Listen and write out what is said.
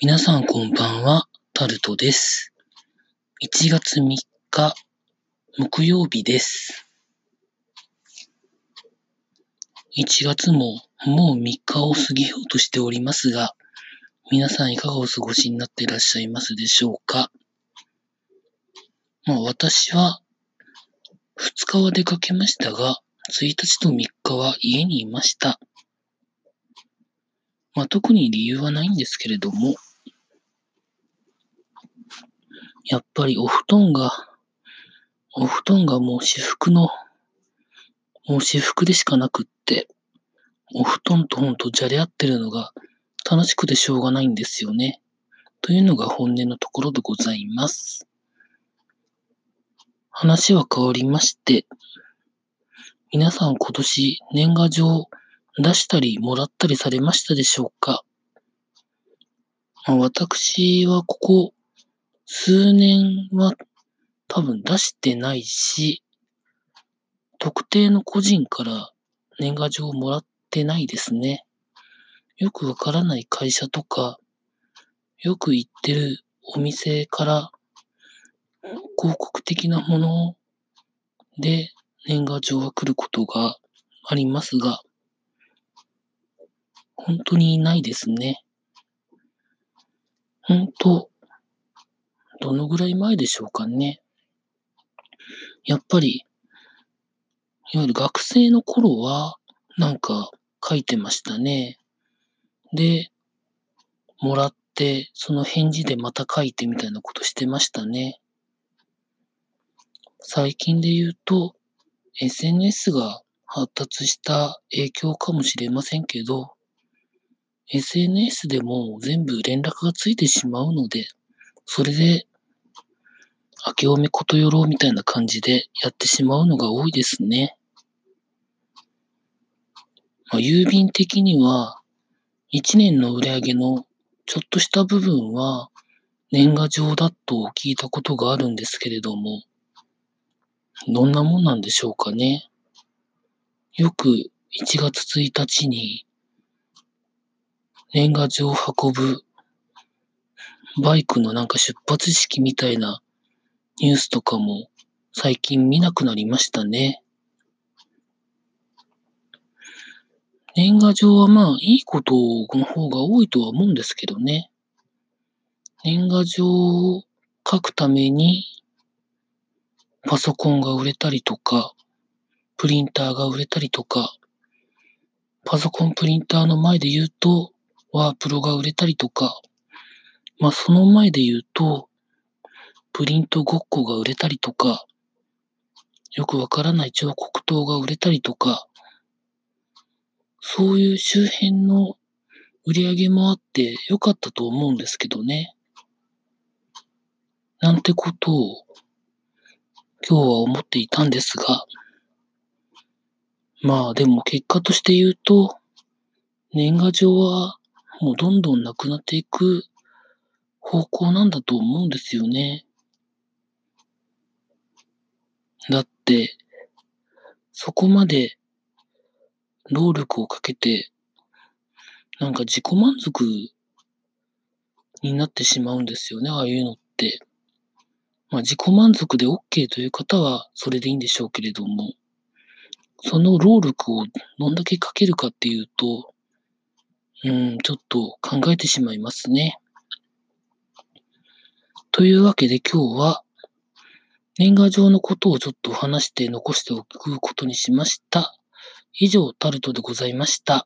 皆さんこんばんは、タルトです。1月3日、木曜日です。1月ももう3日を過ぎようとしておりますが、皆さんいかがお過ごしになっていらっしゃいますでしょうか？まあ私は2日は出かけましたが、1日と3日は家にいました。まあ特に理由はないんですけれども、やっぱりお布団が、お布団がもう私服の、もう私服でしかなくって、お布団とほんとじゃれ合ってるのが楽しくてしょうがないんですよね。というのが本音のところでございます。話は変わりまして、皆さん今年年賀状出したりもらったりされましたでしょうか？私はここ数年は多分出してないし、特定の個人から年賀状をもらってないですね。よくわからない会社とか、よく行ってるお店から広告的なもので年賀状が来ることがありますが、本当にないですね。本当、どのぐらい前でしょうかね。やっぱり、いわゆる学生の頃は、なんか書いてましたね。で、もらって、その返事でまた書いてみたいなことしてましたね。最近で言うと、SNS が発達した影響かもしれませんけど、SNS でも全部連絡がついてしまうので、それで、明けおめことよろうみたいな感じでやってしまうのが多いですね。まあ、郵便的には、1年の売り上げのちょっとした部分は年賀状だと聞いたことがあるんですけれども、どんなもんなんでしょうかね。よく1月1日に年賀状を運ぶバイクのなんか出発式みたいなニュースとかも最近見なくなりましたね。年賀状はまあいいことの方が多いとは思うんですけどね。年賀状を書くためにパソコンが売れたりとか、プリンターが売れたりとか、パソコンプリンターの前で言うとワープロが売れたりとか、まあその前で言うとプリントごっこが売れたりとか、よくわからない彫刻刀が売れたりとか、そういう周辺の売り上げもあって良かったと思うんですけどね。なんてことを今日は思っていたんですが、まあでも結果として言うと、年賀状はもうどんどんなくなっていく方向なんだと思うんですよね。だって、そこまで労力をかけて、なんか自己満足になってしまうんですよね、ああいうのって。まあ自己満足で OK という方はそれでいいんでしょうけれども、その労力をどんだけかけるかっていうと、うん、ちょっと考えてしまいますね。というわけで今日は年賀状のことをちょっと話して残しておくことにしました。以上、タルトでございました。